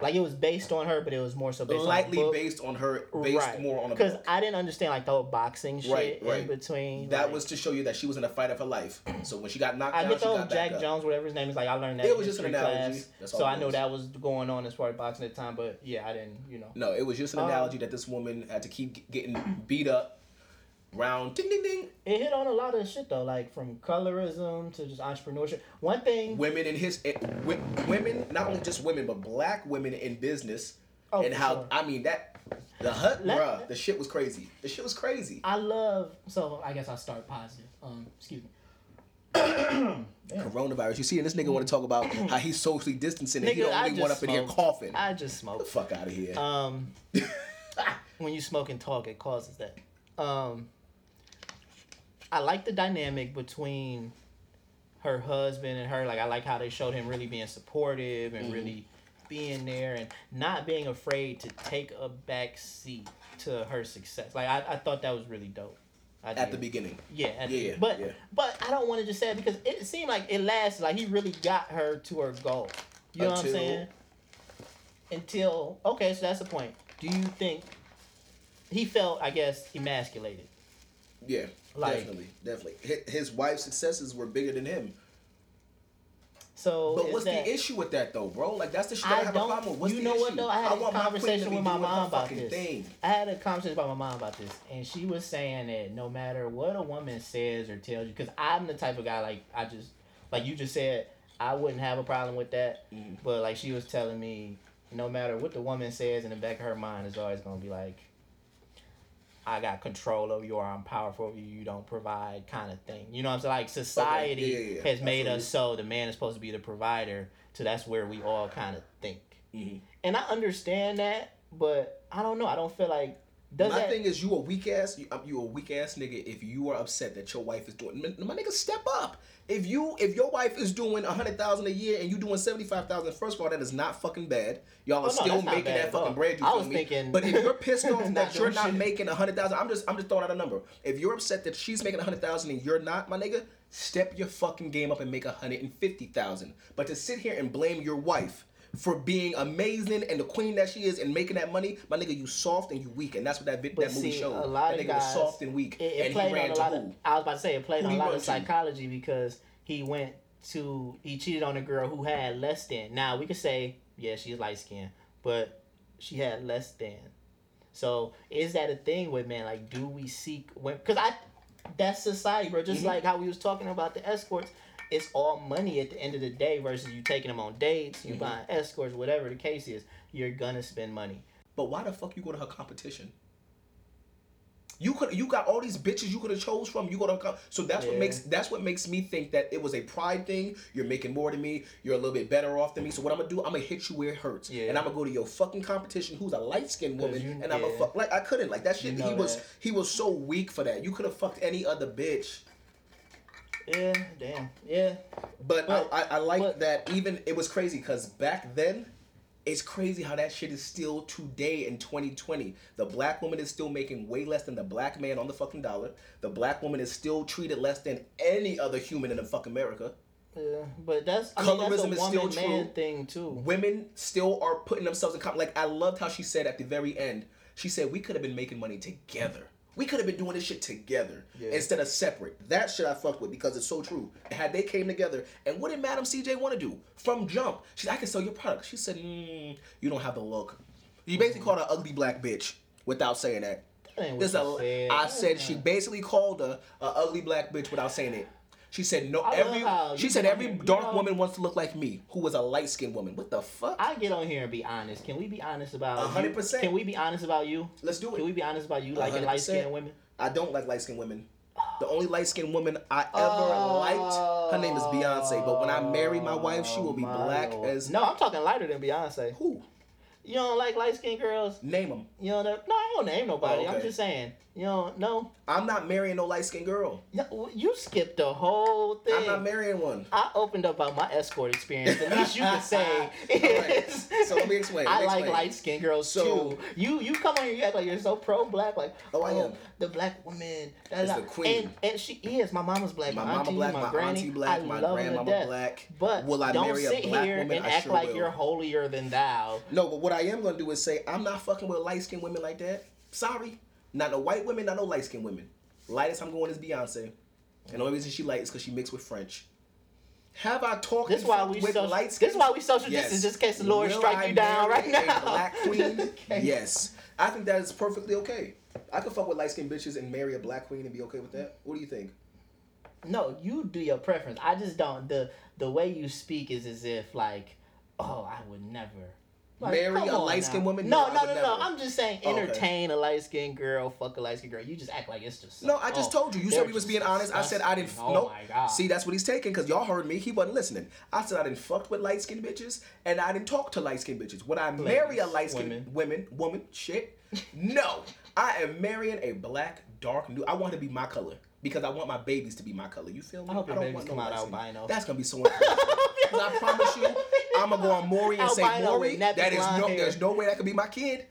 like it was based on her, but it was more so based lightly on based on her, based more on a Because. I didn't understand like the whole boxing shit Right, right. in between. That like- was to show you that she was in a fight of her life. (clears throat) So when she got knocked I down, get the whole Jack. Jones, whatever his name is. Like I learned that. It was just an analogy. class, That's all so I know that was going on as far as boxing at the time. But yeah, I didn't. You know. No, it was just an Um, analogy that this woman had to keep getting beat up. Round ding ding ding. It hit on a lot of shit though, like from colorism to just entrepreneurship. One thing. Women in his eh, women, not only just women, but black women in business. Oh, and how sure. I mean that the hut, Let- bruh, the shit was crazy. The shit was crazy. I love. So I guess I'll start positive. Um, excuse me. (coughs) Coronavirus. You see, and this nigga want to talk about how he's socially distancing and he don't really want up in here coughing. I just Get smoke. the fuck out of here. Um, (laughs) when you smoke and talk, it causes that. Um, I like the dynamic between her husband and her. Like, I like how they showed him really being supportive and Mhm. really being there and not being afraid to take a back seat to her success. Like, I, I thought that was really dope. I at the beginning. Yeah, at the- Yeah, but yeah. but I don't want to just say it because it seemed like it lasted. Like he really got her to her goal. You know what I'm saying? Until okay, so that's the point. Do you think he felt, I guess, emasculated? Yeah, Like- definitely, definitely. His wife's successes were bigger than him. So But what's that, the issue with that though, bro? Like that's the shit I, I have a problem with. What's you know what though? I had a want my conversation with my mom about this. Thing. I had a conversation with my mom about this, and she was saying that no matter what a woman says or tells you, because I'm the type of guy like I just like you just said, I wouldn't have a problem with that. Mhm. But like she was telling me, no matter what the woman says in the back of her mind is always gonna be like, I got control over you or I'm powerful over you, you don't provide kind of thing. You know what I'm saying? Like society Yeah, yeah, yeah. has made us so the man is supposed to be the provider, so that's where we all kind of think. Mhm. And I understand that, but I don't know. I don't feel like does my that thing is, you a weak ass. You, uh, you a weak ass nigga if you are upset that your wife is doing. My, nigga, step up. If you if your wife is doing a hundred thousand a year and you doing seventy five thousand, first of all, that is not fucking bad. Y'all Oh, are no, still making that all. fucking bread. You I was me? thinking- but if you're pissed (laughs) off that you're not shit. making a hundred thousand, I'm just I'm just throwing out a number. If you're upset that she's making a hundred thousand and you're not, my nigga, step your fucking game up and make a hundred and fifty thousand. But to sit here and blame your wife. For being amazing and the queen that she is and making that money, my nigga, you soft and you weak, and that's what that bit, that movie see, showed. a lot that of nigga guys, was soft and weak, It, it and he ran on a to lot who? of. I was about to say it played on a lot of to? psychology because he went to he cheated on a girl who had less than. Now we could say yeah she's light skinned, but she had less than. So is that a thing with men? Like, do we seek when? Because I, that's society, bro. Just Mhm. like how we was talking about the escorts. It's all money at the end of the day versus you taking them on dates, you Mhm. buying escorts, whatever the case is. You're gonna spend money. But why the fuck you go to her competition? You could you got all these bitches you could have chose from. You go to so that's what makes that's what makes me think that it was a pride thing. You're making more than me. You're a little bit better off than me. So what I'm gonna do? I'm gonna hit you where it hurts, Yeah. and I'm gonna go to your fucking competition who's a light skinned woman, you- and I'm a fuck like I couldn't like that shit. You know he was he was so weak for that. You could have fucked any other bitch. Yeah, damn, yeah. But, But- I, I, I like that even it was crazy because back then, it's crazy how that shit is still today in 2020. The black woman is still making way less than the black man on the fucking dollar. The black woman is still treated less than any other human in the fucking America. Yeah, but that's I mean, that's a Colorism is still woman man true. thing too. Women still are putting themselves in com- like I loved how she said at the very end. She said we could have been making money together. We could have been doing this shit together Yeah. instead of separate. That shit I fucked with because it's so true. Had they came together, and what did Madam CJ want to do from jump? She said, I can sell your product. She said, mm, you don't have the look. You basically called her ugly black bitch without saying that. That ain't what There's you a, said. I said she basically called her a ugly black bitch without saying it. She said no. I Every she said every dark know- woman wants to look like me, who was a light skinned woman. What the fuck? I get on here and be honest. Can we be honest about hundred percent. Can we be honest about you? Let's do it. Can we be honest about you A liking light skinned women? I don't like light skinned women. The only light skinned woman I ever Oh, liked, her name is Beyonce. But when I marry my wife, she will be oh black Lord. as No, I'm talking lighter than Beyonce. who? You don't like light skinned girls? Name them. You know that? No, I don't name nobody. Oh, I'm just saying. You don't know. I'm not marrying no light skinned girl. No, you skipped the whole thing. I'm not marrying one. I opened up about my escort experience. The least you can (laughs) say is so let me explain, I me like light skinned girls So- too. You you come on here, you act like you're so pro black, like Oh, I oh, am. the black woman. Is the queen. and, and she is. My mama's black. My My, mama black, my, my granny, auntie black, I my grandmama black. But Will I don't marry a sit black here woman? and I act sure like will. you're holier than thou. No, but what I am gonna do is say I'm not fucking with light skinned women like that. Sorry, not no white women, not no light skinned women. Lightest I'm going is Beyonce, and the only reason she light is because she mixed with French. Have I talked This why we with social, light This skinned? why we social Yes. distance, just in case the Lord Will strike I you down right now. Black (laughs) queen? Yes, I think that is perfectly okay. I could fuck with light skinned bitches and marry a black queen and be okay with that. What do you think? No, you do your preference. I just don't. The the way you speak is as if like, oh, I would never. Like, Marry a light-skinned woman? No, No, no, no, no. I'm just saying, Oh, okay. entertain a light skinned girl, fuck a light skinned girl. You just act like it's just. No, I just oh, told you. You said we was being honest. I said I didn't. nope. Oh my god. See, that's what he's taking because y'all heard me. He wasn't listening. I said I didn't fuck with light skinned bitches and I didn't talk to light skinned bitches. Would I marry a light skinned women. women, woman, shit? No. I am marrying a black, dark, new. I want her to be my color because I want my babies to be my color. You feel me? I hope your don't babies want come out albino. That's gonna be so (laughs) I promise you, I'm gonna go on Maury and say, Albino Maury, that is no, hair. there's no way that could be my kid.